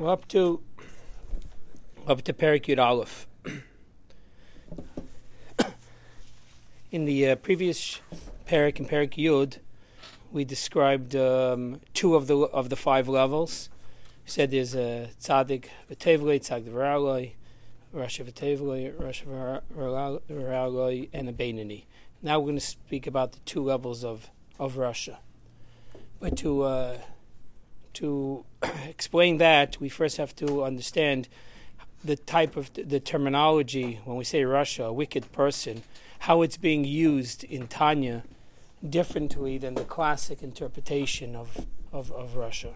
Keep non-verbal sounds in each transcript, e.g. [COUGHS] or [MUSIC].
We're up to up to Perik Yud Aleph. [COUGHS] In the uh, previous Perik and Perik Yud, we described um, two of the of the five levels. We said there's a tzaddik v'tevloi, tzaddik v'raloi, rasha v'tevloi, rasha v'raloi, and a beinani. Now we're going to speak about the two levels of of rasha. But to uh, to [CLEARS THROAT] explain that, we first have to understand the type of the terminology when we say rasha, a wicked person, how it's being used in Tanya differently than the classic interpretation of, of, of rasha.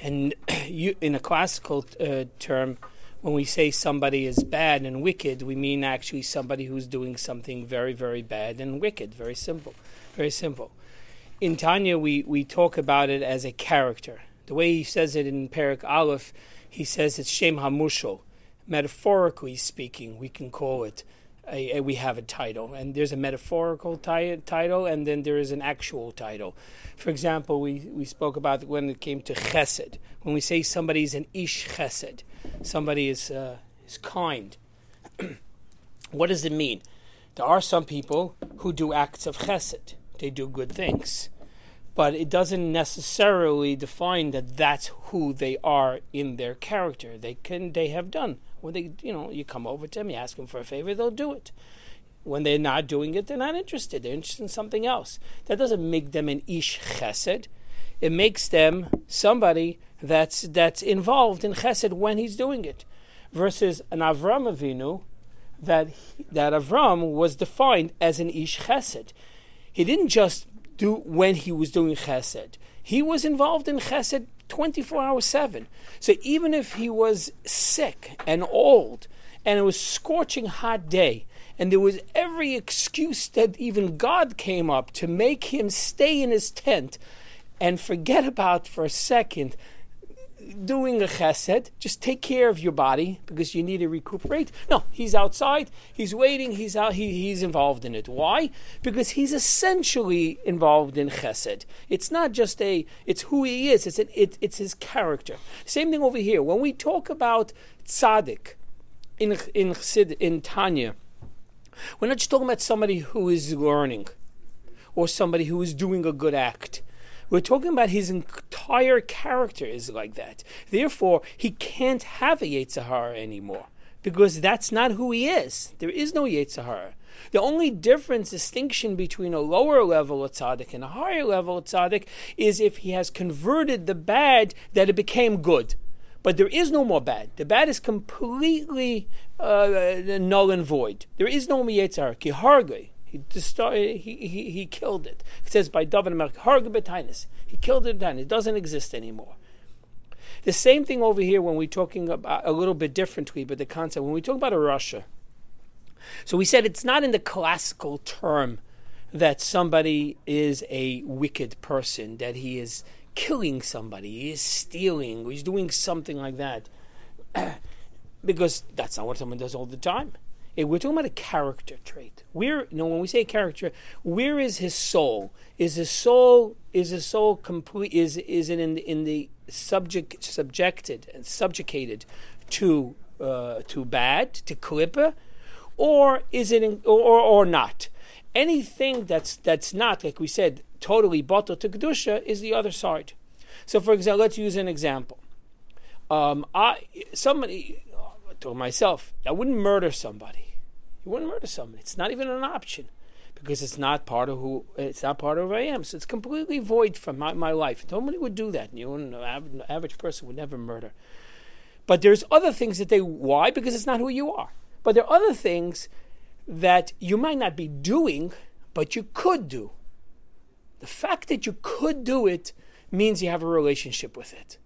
And [CLEARS THROAT] you, in a classical uh, term, when we say somebody is bad and wicked, we mean actually somebody who's doing something very, very bad and wicked. Very simple. Very simple in Tanya, we, we talk about it as a character. The way he says it in Perik Aleph, he says it's Shem Hamushal. Metaphorically speaking, we can call it. A, a, we have a title, and there's a metaphorical ti- title, and then there is an actual title. For example, we, we spoke about when it came to chesed. When we say somebody is an ish chesed, somebody is uh, is kind. [CLEARS THROAT] what does it mean? There are some people who do acts of chesed they do good things. But it doesn't necessarily define that that's who they are in their character. They can they have done when they you know you come over to them, you ask them for a favor, they'll do it. When they're not doing it, they're not interested. They're interested in something else. That doesn't make them an ish chesed. It makes them somebody that's that's involved in chesed when he's doing it, versus an Avram Avinu that that Avram was defined as an ish chesed he didn't just do when he was doing chesed. He was involved in chesed 24 hours 7. So even if he was sick and old and it was scorching hot day and there was every excuse that even God came up to make him stay in his tent and forget about for a second doing a chesed. Just take care of your body because you need to recuperate. No, he's outside. He's waiting. He's out. He, he's involved in it. Why? Because he's essentially involved in chesed. It's not just a. It's who he is. It's an, it, It's his character. Same thing over here. When we talk about tzaddik in in chesed, in Tanya, we're not just talking about somebody who is learning or somebody who is doing a good act. We're talking about his entire character is like that. Therefore, he can't have a Yetzer Hara anymore because that's not who he is. There is no Yetzer Hara. The only difference, distinction between a lower level of tzaddik and a higher level of tzaddik is if he has converted the bad that it became good. But there is no more bad. The bad is completely uh, null and void. There is no Yetzer Hara. He, he, he, he killed it. It says by David Harg He killed it and it doesn't exist anymore. The same thing over here when we're talking about a little bit differently, but the concept when we talk about a rasha. So we said it's not in the classical term that somebody is a wicked person, that he is killing somebody, he is stealing, he's doing something like that. [CLEARS THROAT] because that's not what someone does all the time. We're talking about a character trait. Where you know when we say character, where is his soul? Is his soul is his soul complete? Is is it in the, in the subject subjected and subjugated to uh, to bad to klippa, or is it in, or, or not? Anything that's that's not like we said totally bottled to kedusha is the other side. So, for example, let's use an example. Um, I somebody to myself, I wouldn't murder somebody. You wouldn't murder somebody. It's not even an option because it's not part of who it's not part of who I am. So it's completely void from my, my life. Nobody would do that. You an average, average person would never murder. But there's other things that they why because it's not who you are. But there are other things that you might not be doing, but you could do. The fact that you could do it means you have a relationship with it.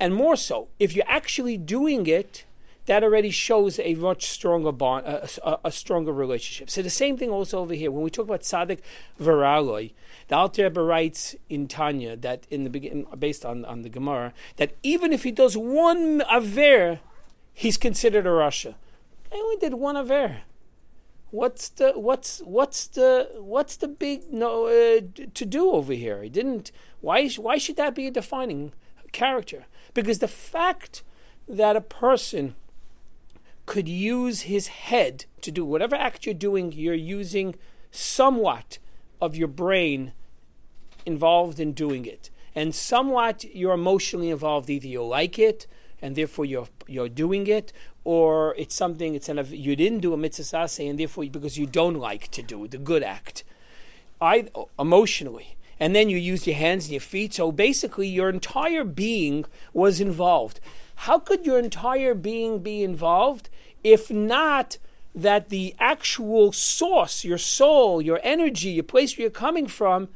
And more so, if you're actually doing it, that already shows a much stronger bond, a, a, a, stronger relationship. So the same thing also over here. When we talk about tzaddik veraloi, the Alter Rebbe writes in Tanya that in the beginning, based on, on the Gemara, that even if he does one aver, he's considered a rasha. I only did one aver. What's the what's what's the what's the big no uh, to do over here? He didn't. Why why should that be a defining character. Because the fact that a person could use his head to do whatever act you're doing, you're using somewhat of your brain involved in doing it. And somewhat you're emotionally involved. Either you like it and therefore you're you're doing it, or it's something it's an you didn't do a mitzvah and therefore because you don't like to do the good act. I emotionally and then you use your hands and your feet. So basically, your entire being was involved. How could your entire being be involved if not that the actual source, your soul, your energy, your place where you're coming from,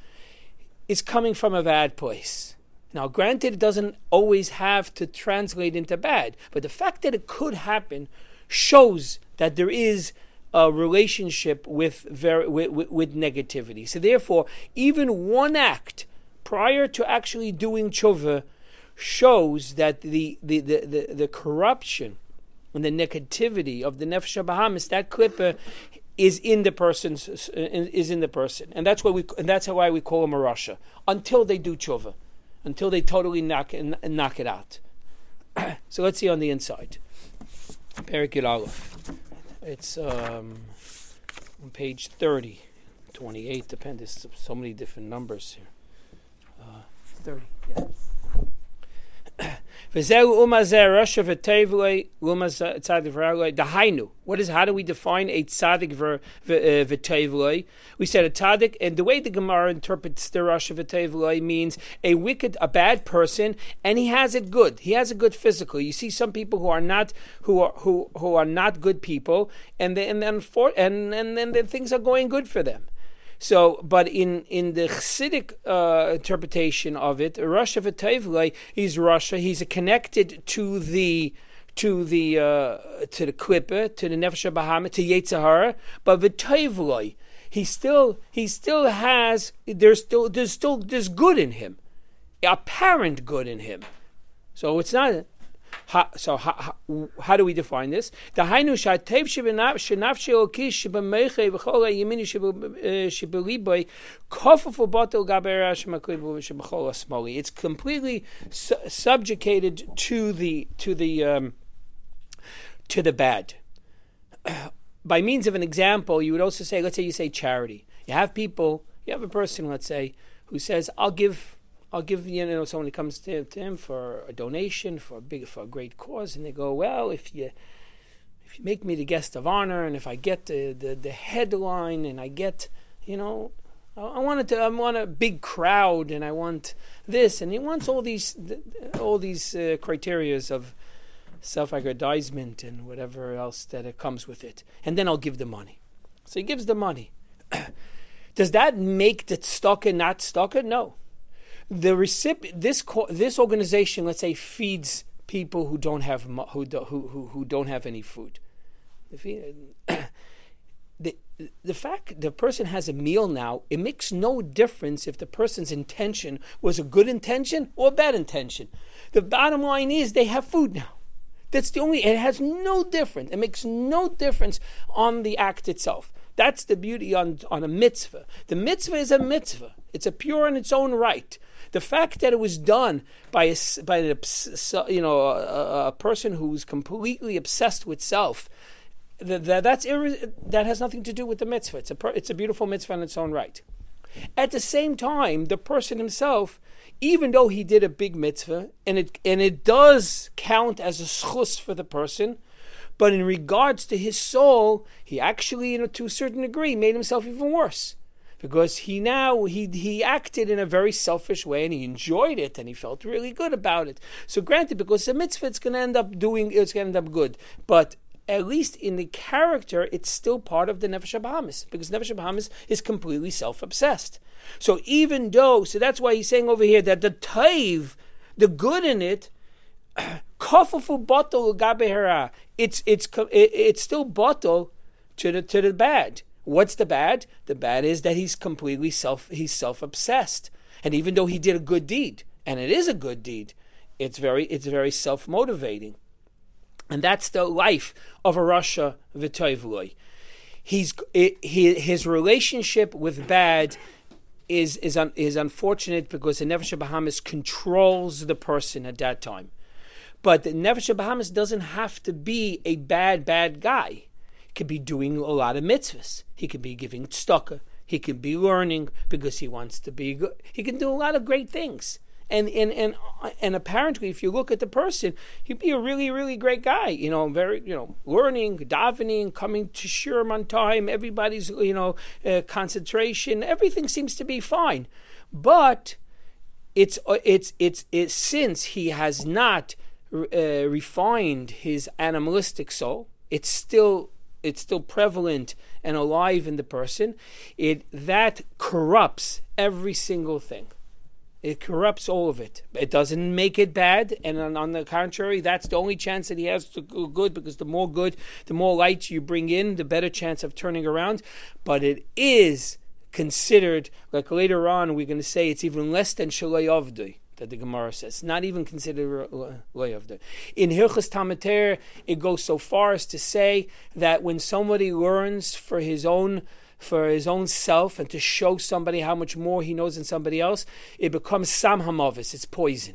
is coming from a bad place? Now, granted, it doesn't always have to translate into bad, but the fact that it could happen shows that there is a relationship with, very, with, with, with negativity. So, therefore, even one act prior to actually doing tshuva shows that the, the, the, the, the corruption and the negativity of the nefesh Bahamis, that klippa is in the person's is in the person, and that's why we and that's why we call them a rasha until they do tshuva, until they totally knock and knock it out. [CLEARS THROAT] so let's see on the inside. Perik Yud Aleph. It's um, on page 30, 28, depends. There's so many different numbers here. Uh, 30, yeah. What is how do we define a tzaddik v'tevloi? We said a tzaddik, and the way the Gemara interprets the rasha v'tevloi means a wicked, a bad person, and he has it good. He has a good physical. You see some people who are not who are who who are not good people, and then and then for and and then things are going good for them. So, but in in the Chassidic uh, interpretation of it, Rasha v'Tevlei, he's Russia. He's connected to the to the uh, to the klippe, to the nefesh bahama, to Yetzer Hara, but v'Tevlei, he still he still has there's still there's still there's good in him, apparent good in him. So it's not so how, how, how, do we define this? The hainu shatev yemini shebechol asmoli. It's completely su- subjugated to the to the um, to the bad. [CLEARS THROAT] By means of an example, you would also say, let's say you say charity. You have people, you have a person, let's say, who says, "I'll give." I'll give you know someone who comes to, to him for a donation for a big for a great cause, and they go, well, if you if you make me the guest of honor, and if I get the the, the headline, and I get you know. I wanted to. I want a big crowd, and I want this, and he wants all these, all these uh, criterias of self-aggrandizement and whatever else that it comes with it. And then I'll give the money. So he gives the money. [CLEARS THROAT] Does that make the stalker not stalker? No the recipient this this organization, let's say, feeds people who don't have who do, who who, who don't have any food. [CLEARS THROAT] The, the fact the person has a meal now, it makes no difference if the person's intention was a good intention or a bad intention. The bottom line is they have food now. That's the only, it has no difference. It makes no difference on the act itself. That's the beauty on, on a mitzvah. The mitzvah is a mitzvah. It's a pure in its own right. The fact that it was done by a, by a, you know a, a person who's completely obsessed with self, that, that's irre- that has nothing to do with the mitzvah. It's a it's a beautiful mitzvah in its own right. At the same time, the person himself, even though he did a big mitzvah, and it and it does count as a zchus for the person, but in regards to his soul, he actually, you know, to a certain degree, made himself even worse because he now he he acted in a very selfish way and he enjoyed it and he felt really good about it. So granted, because the mitzvah it's going to end up doing it's going to end up good, but at least in the character, it's still part of the Nefesh Bahamis because Nefesh Bahamis is completely self-obsessed. So even though, so that's why he's saying over here that the taiv, the good in it, [CLEARS THROAT] bottle it's it's it's still bottle to the to the bad. What's the bad? The bad is that he's completely self he's self-obsessed. And even though he did a good deed, and it is a good deed, it's very it's very self-motivating. And that's the life of a rasha v'toivloi. He's he, his relationship with bad is is un, is unfortunate because the nefesh Bahamis controls the person at that time. But the nefesh Bahamis doesn't have to be a bad bad guy. Could be doing a lot of mitzvahs. He could be giving tzedakah. He could be learning because he wants to be good. He can do a lot of great things. And, and and and apparently, if you look at the person, he'd be a really, really great guy. You know, very, you know, learning, davening, coming to Shiurim on time. Everybody's, you know, uh, concentration. Everything seems to be fine, but it's uh, it's it's, it's since he has not uh, refined his animalistic soul. It's still it's still prevalent and alive in the person, it that corrupts every single thing. It corrupts all of it. It doesn't make it bad, and on, on, the contrary, that's the only chance that he has to go good because the more good, the more light you bring in, the better chance of turning around. But it is considered, like later on, we're going to say it's even less than Shalay that the Gemara says. Not even considered loyavda. In Hilchas Tamater, it goes so far as to say that when somebody learns for his own for his own self and to show somebody how much more he knows than somebody else, it becomes sam hamavis. It's poison.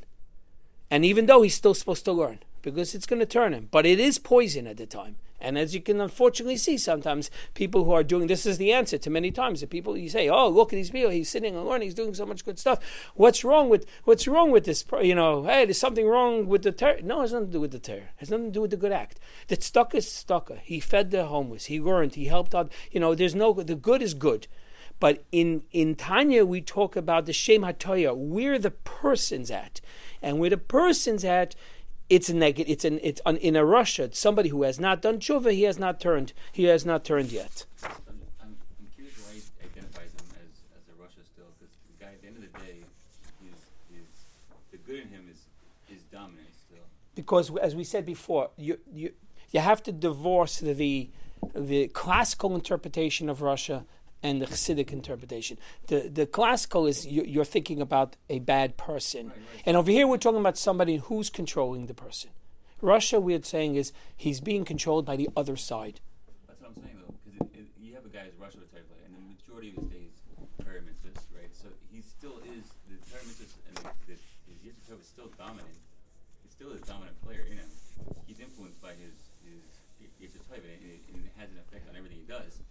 And even though he's still supposed to learn, because it's going to turn him, but it is poison at the time. And as you can unfortunately see sometimes, people who are doing this is the answer to many times. The people you say, "Oh, look at these people. He's sitting and learning. He's doing so much good stuff. What's wrong with What's wrong with this? You know, hey, there's something wrong with the terror. No, it has nothing to do with the terror. It has nothing to do with the good act. The stuck is stucker. He fed the homeless. He learned. He helped out. You know, there's no the good is good. But in in Tanya, we talk about the Shem Hatoya, where the person's at, and where the person's at it's a negative. It's an it's an, in a rasha. Somebody who has not done tshuva, he has not turned. He has not turned yet. I'm, I'm, curious why he identifies him as, as a rasha still, because the guy at the end of the day, is, is the good in him is is dominant still. Because as we said before, you you you have to divorce the the classical interpretation of rasha and the Hasidic interpretation. The the classical is you, are thinking about a bad person, right, right. and over here we're talking about somebody who's controlling the person. rasha, we're saying, is he's being controlled by the other side. That's what I'm saying, though, because you have a guy as rasha type, and the majority of his days Torah right? So he still is the Torah and the, the, his Yitzhak is still dominant. He still is dominant player in him. He's influenced by his his Yitzhak and, and it has an effect on everything he does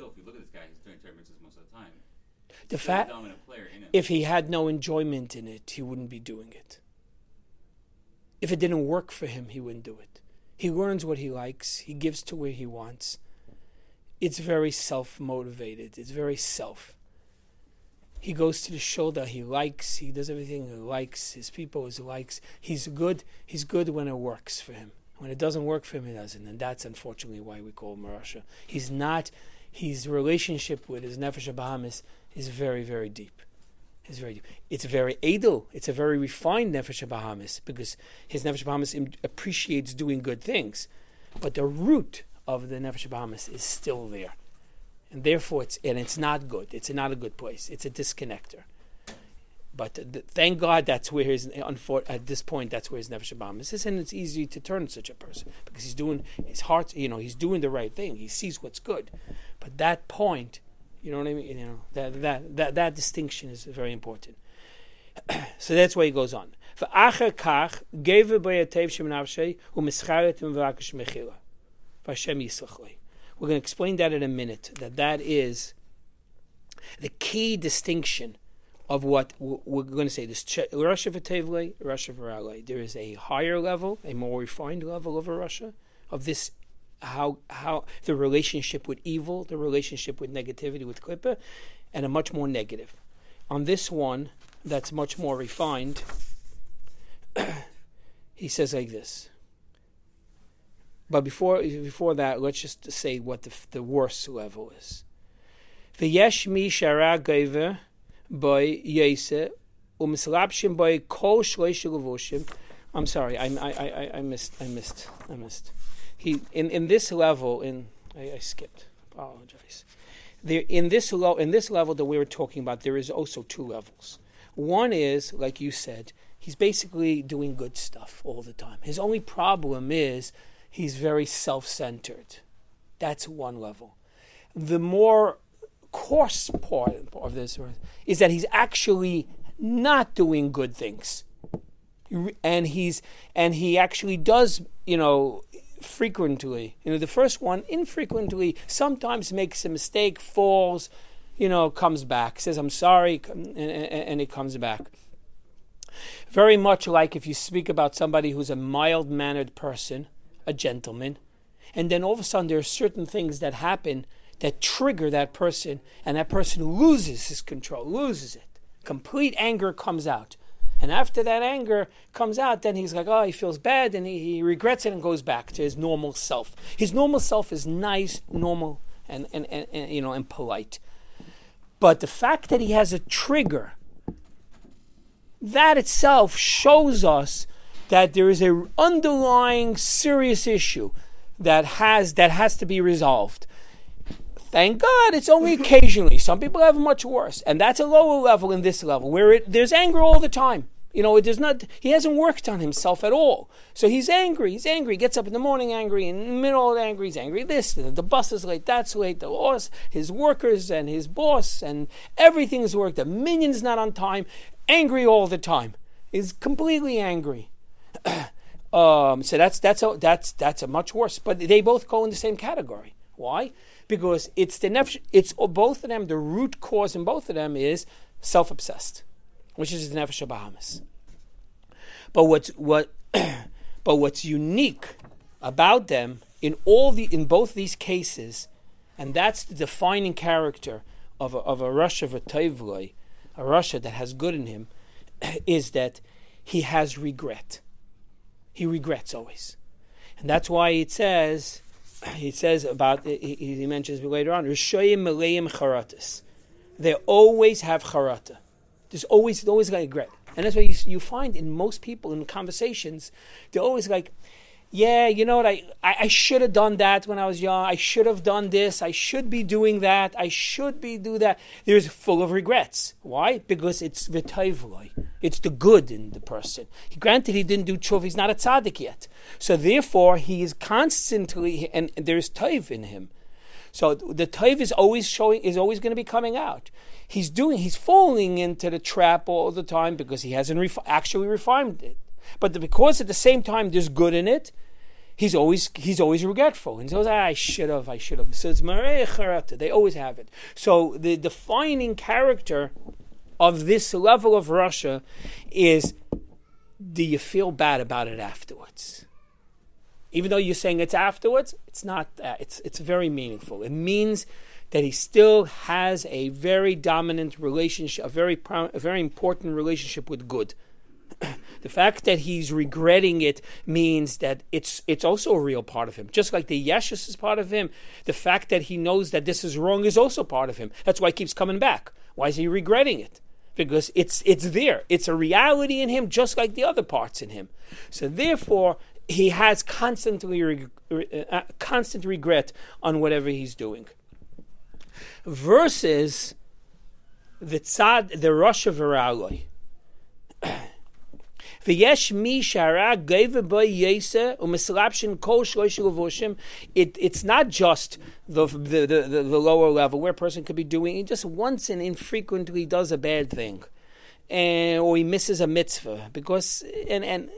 still, if you look at this guy, he's doing Torah mitzvahs most of the time. The fact, if he had no enjoyment in it, he wouldn't be doing it. If it didn't work for him, he wouldn't do it. He learns what he likes. He gives to where he wants. It's very self motivated. It's very self. He goes to the shoulder. He likes. He does everything he likes. His people he likes. He's good. He's good when it works for him. When it doesn't work for him, he doesn't. And that's unfortunately why we call him Rasha. He's not his relationship with his nefesh Bahamis is very, very deep. It's very deep. It's very edel. It's a very refined nefesh Bahamis because his nefesh Bahamis appreciates doing good things, but the root of the nefesh Bahamis is still there, and therefore it's and it's not good. It's not a good place. It's a disconnector. But th- thank God that's where his at this point that's where his nefesh Bahamis is, and it's easy to turn such a person because he's doing his heart. You know, he's doing the right thing. He sees what's good. But that point, you know what I mean? You know that that that, that distinction is very important. [CLEARS THROAT] so that's why he goes on. We're going to explain that in a minute. That that is the key distinction of what we're going to say. This rasha for Tevle, rasha for. There is a higher level, a more refined level of a rasha of this how how the relationship with evil, the relationship with negativity with klippa, and a much more negative. On this one, that's much more refined. [CLEARS THROAT] he says like this. But before before that, let's just say what the the worst level is. Shara by by kol shleish I'm sorry, I, I, I, I missed, I missed, I missed he in, in this level in I, I skipped. Apologize. There in this lo- in this level that we were talking about there is also two levels. One is like you said he's basically doing good stuff all the time. His only problem is he's very self-centered. That's one level. The more coarse part of this is that he's actually not doing good things, and he's and he actually does, you know, frequently. You know, the first one infrequently, sometimes makes a mistake, falls, you know, comes back, says I'm sorry, and, and it comes back. Very much like if you speak about somebody who's a mild mannered person, a gentleman, and then all of a sudden there are certain things that happen that trigger that person, and that person loses his control, loses it. Complete anger comes out. And after that anger comes out, then he's like, oh, he feels bad and he, he regrets it and goes back to his normal self. His normal self is nice, normal, and, and, and, and you know, and polite. But the fact that he has a trigger, that itself shows us that there is an underlying serious issue that has that has to be resolved. Thank God it's only occasionally. Some people have much worse. And that's a lower level in this level where it, there's anger all the time. You know, it does not, he hasn't worked on himself at all. So he's angry. He's angry. He gets up in the morning angry, in the middle angry. He's angry. This, the bus is late, that's late, the boss, his workers and his boss, and everything's worked. The minyan's not on time. Angry all the time. He's completely angry. [CLEARS THROAT] um, so that's, that's, a, that's, that's a much worse. But they both go in the same category. Why? Because it's the nefesh, it's both of them. The root cause in both of them is self-obsessed, which is the nefesh of Bahamis. But what's what, [CLEARS THROAT] but what's unique about them in all the in both these cases, and that's the defining character of a, of a of a Tevloi, a rasha that has good in him, [CLEARS THROAT] is that he has regret. He regrets always, and that's why it says he says about he, he mentions later on Rishoyim Maleim Charatas. They always have charata. There's always always like regret, and that's why you, you find in most people in conversations they're always like, yeah, you know what? I, I, I should have done that when I was young. I should have done this. I should be doing that. I should be do that. There's full of regrets. Why? Because it's v'tayvloi. It's the good in the person. Granted, he didn't do tshuva. He's not a tzaddik yet. So therefore, he is constantly, and there's tayv in him. So the tayv is always showing, is always going to be coming out. He's doing, he's falling into the trap all the time because he hasn't actually refined it. But because at the same time there's good in it, he's always he's always regretful. And says, ah, I should have, I should have. So it's. They always have it. So the defining character of this level of rasha is do you feel bad about it afterwards? Even though you're saying it's afterwards, it's not. It's it's very meaningful. It means that he still has a very dominant relationship, a very a very important relationship with good. The fact that he's regretting it means that it's it's also a real part of him. Just like the yeshus is part of him, the fact that he knows that this is wrong is also part of him. That's why he keeps coming back. Why is he regretting it? Because it's it's there. It's a reality in him, just like the other parts in him. So therefore, he has constantly reg- uh, constant regret on whatever he's doing. Versus the tzad, the rush of Araloi. V'yesh mi shara gave by yesa u'mislapshin kol shloish levushim. It's not just the the, the the, lower level where a person could be doing he just once and infrequently does a bad thing, and or he misses a mitzvah because and and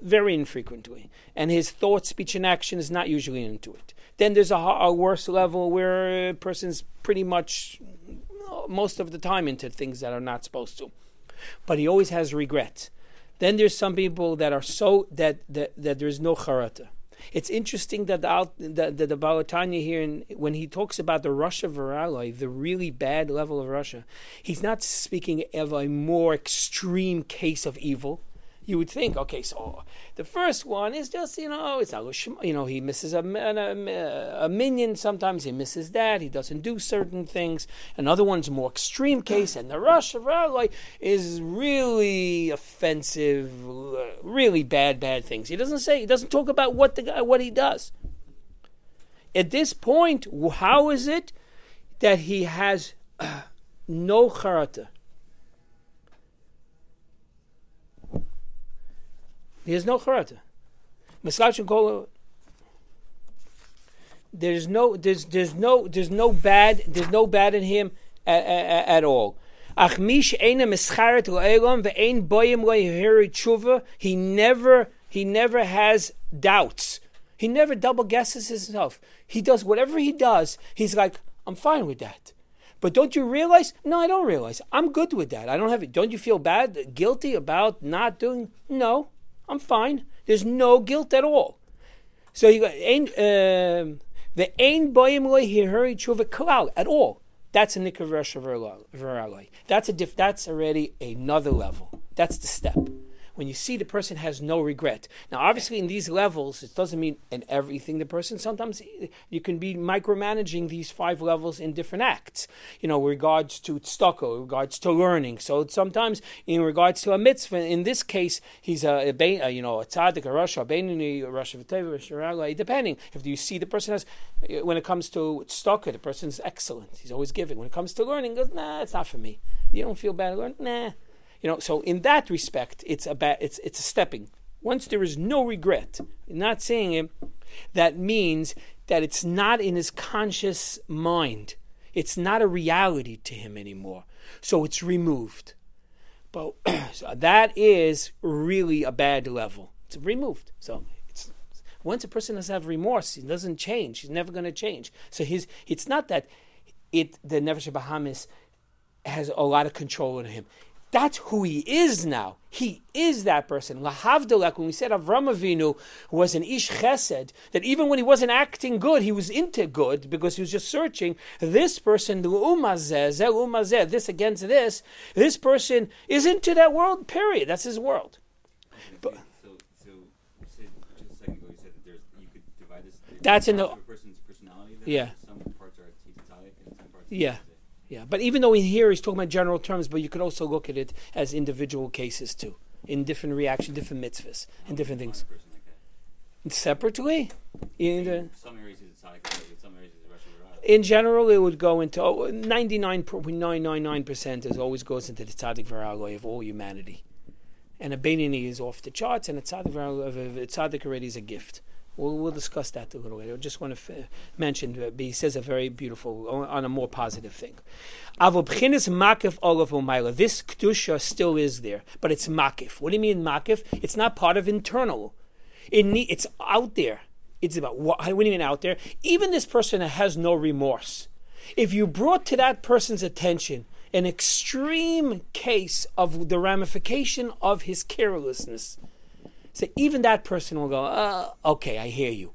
very infrequently, and his thought, speech, and action is not usually into it. Then there's a, a worse level where a person's pretty much most of the time into things that are not supposed to, but he always has regret. Then there's some people that are so that that, that there's no charata. It's interesting that the that, that the Baal HaTanya here, in, when he talks about the rasha viraloi, the really bad level of rasha, he's not speaking of a more extreme case of evil you would think, okay, so the first one is just, you know, it's not, you know, he misses a, a, a, minyan sometimes, he misses that, he doesn't do certain things. Another one's more extreme case, and the rush of like is really offensive, really bad, bad things. He doesn't say, he doesn't talk about what the guy, what he does. At this point, how is it that he has uh, no charata? He has no charata. Kol. There's no there's there's no there's no bad there's no bad in him at, at, at all. Ach mish eina mischaret lo'elam ve'ein boyim tshuva. He never he never has doubts. He never double guesses himself. He does whatever he does. He's like, I'm fine with that. But don't you realize? No, I don't realize. I'm good with that. I don't have it. Don't you feel bad, guilty about not doing? No, I'm fine. There's no guilt at all. So you got um, the ein boyim loy tshuva kalal at all. That's a nikra veraloi. That's a diff, That's already another level. That's the step when you see the person has no regret. Now, obviously, in these levels, it doesn't mean in everything the person. Sometimes you can be micromanaging these five levels in different acts. You know, regards to tzedakah, regards to learning. So sometimes, in regards to a mitzvah, in this case, he's a, a, a you know a tzaddik, a rasha, a beinoni, a v'teva, depending. If you see the person has, when it comes to tzedakah, the person's excellent. He's always giving. When it comes to learning, goes, nah, it's not for me. You don't feel bad learning, nah you know, so in that respect, it's a ba- it's it's a stepping. Once there is no regret, not saying it, that means that it's not in his conscious mind. It's not a reality to him anymore. So it's removed. But [CLEARS THROAT] so that is really a bad level. It's removed. So once a person does have remorse, he doesn't change. He's never going to change. So his it's not that it the Nefesh Bahamis has a lot of control over him. That's who he is now. He is that person. Lahavdalek, when we said Avram Avinu was an ish chesed, that even when he wasn't acting good, he was into good because he was just searching. This person, this against this, this person is into that world, period. That's his world. But, so, so you said just a second ago, you said that there's, you could divide this. That's in the. person's personality. Yeah. Some parts are and some parts Yeah. Yeah, but even though in here he's talking about general terms, but you could also look at it as individual cases too, in different reaction, different mitzvahs, and different things. Like Separately, in the, some areas it's tzaddik, some areas it's Russian in general, it would go into oh, 99.999% is always goes into the tzaddik varaloi of all humanity. And a Beinoni is off the charts, and a tzaddik, a tzaddik already is a gift. We'll, we'll discuss that a little later. I just want to f- mention, uh, he says a very beautiful, on a more positive thing. This kedusha still is there, but it's makif. What do you mean makif? It's not part of internal. It it's out there. It's about what, what do you mean out there? Even this person has no remorse. If you brought to that person's attention an extreme case of the ramification of his carelessness, so even that person will go, uh, okay, I hear you.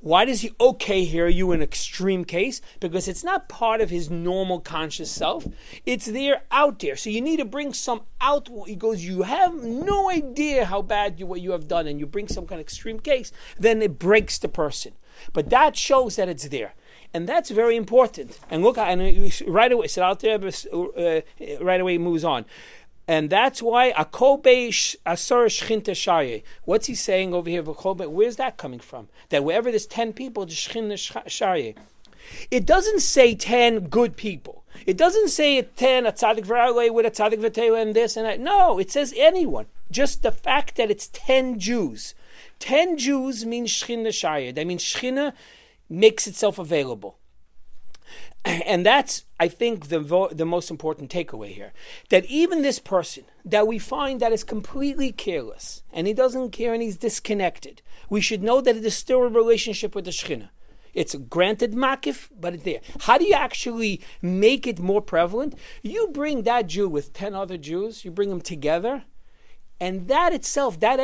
Why does he okay hear you in extreme case? Because it's not part of his normal conscious self. It's there out there. So you need to bring some out. He goes, you have no idea how bad you what you have done, and you bring some kind of extreme case, then it breaks the person. But that shows that it's there. And that's very important. And look, and right away, there, uh, right away moves on. And that's why Akobe Asar Shchinta What's he saying over here? Where's that coming from? That wherever there's 10 people, the Shchinta Shaye. It doesn't say 10 good people. It doesn't say 10 a tzaddik with a tzaddik v'teva and this and that. No, it says anyone. Just the fact that it's 10 Jews. 10 Jews means Shchina Shaya. That means Shchina makes itself available. And that's, I think, the, vo- the most important takeaway here. That even this person that we find that is completely careless and he doesn't care and he's disconnected, we should know that it is still a relationship with the Shekhinah. It's granted makif, but it's there. How do you actually make it more prevalent? You bring that Jew with 10 other Jews, you bring them together, and that itself, that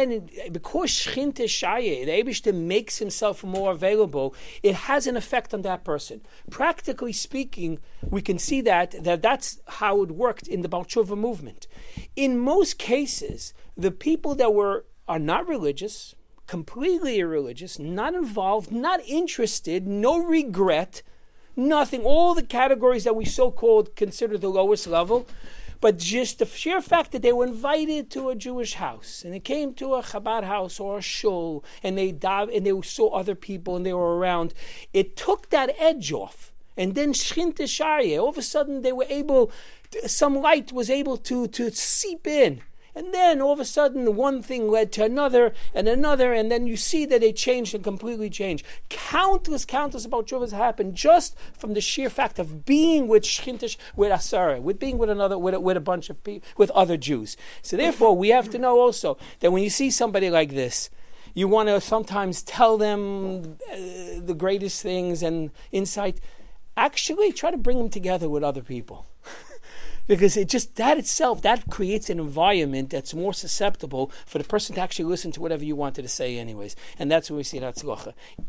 because Shchinte Shaye, the Abishta makes himself more available, it has an effect on that person. Practically speaking, we can see that, that that's how it worked in the Balchova movement. In most cases, the people that were are not religious, completely irreligious, not involved, not interested, no regret, nothing, all the categories that we so called consider the lowest level but just the sheer fact that they were invited to a Jewish house and they came to a Chabad house or a shul and they dive, and they saw other people and they were around, it took that edge off. And then Shchinte Sharye, all of a sudden they were able, some light was able to, to seep in. And then all of a sudden, one thing led to another and another, and then you see that they changed and completely changed. Countless, countless about Shuvas happened just from the sheer fact of being with Shchintish, with Asara, with being with another, with a, with a bunch of people, with other Jews. So therefore, we have to know also that when you see somebody like this, you want to sometimes tell them uh, the greatest things and insight. Actually, try to bring them together with other people. [LAUGHS] because it just that itself that creates an environment that's more susceptible for the person to actually listen to whatever you wanted to say anyways and that's what we see that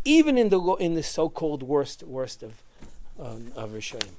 even in the in the so-called worst worst of um, of Rishonim.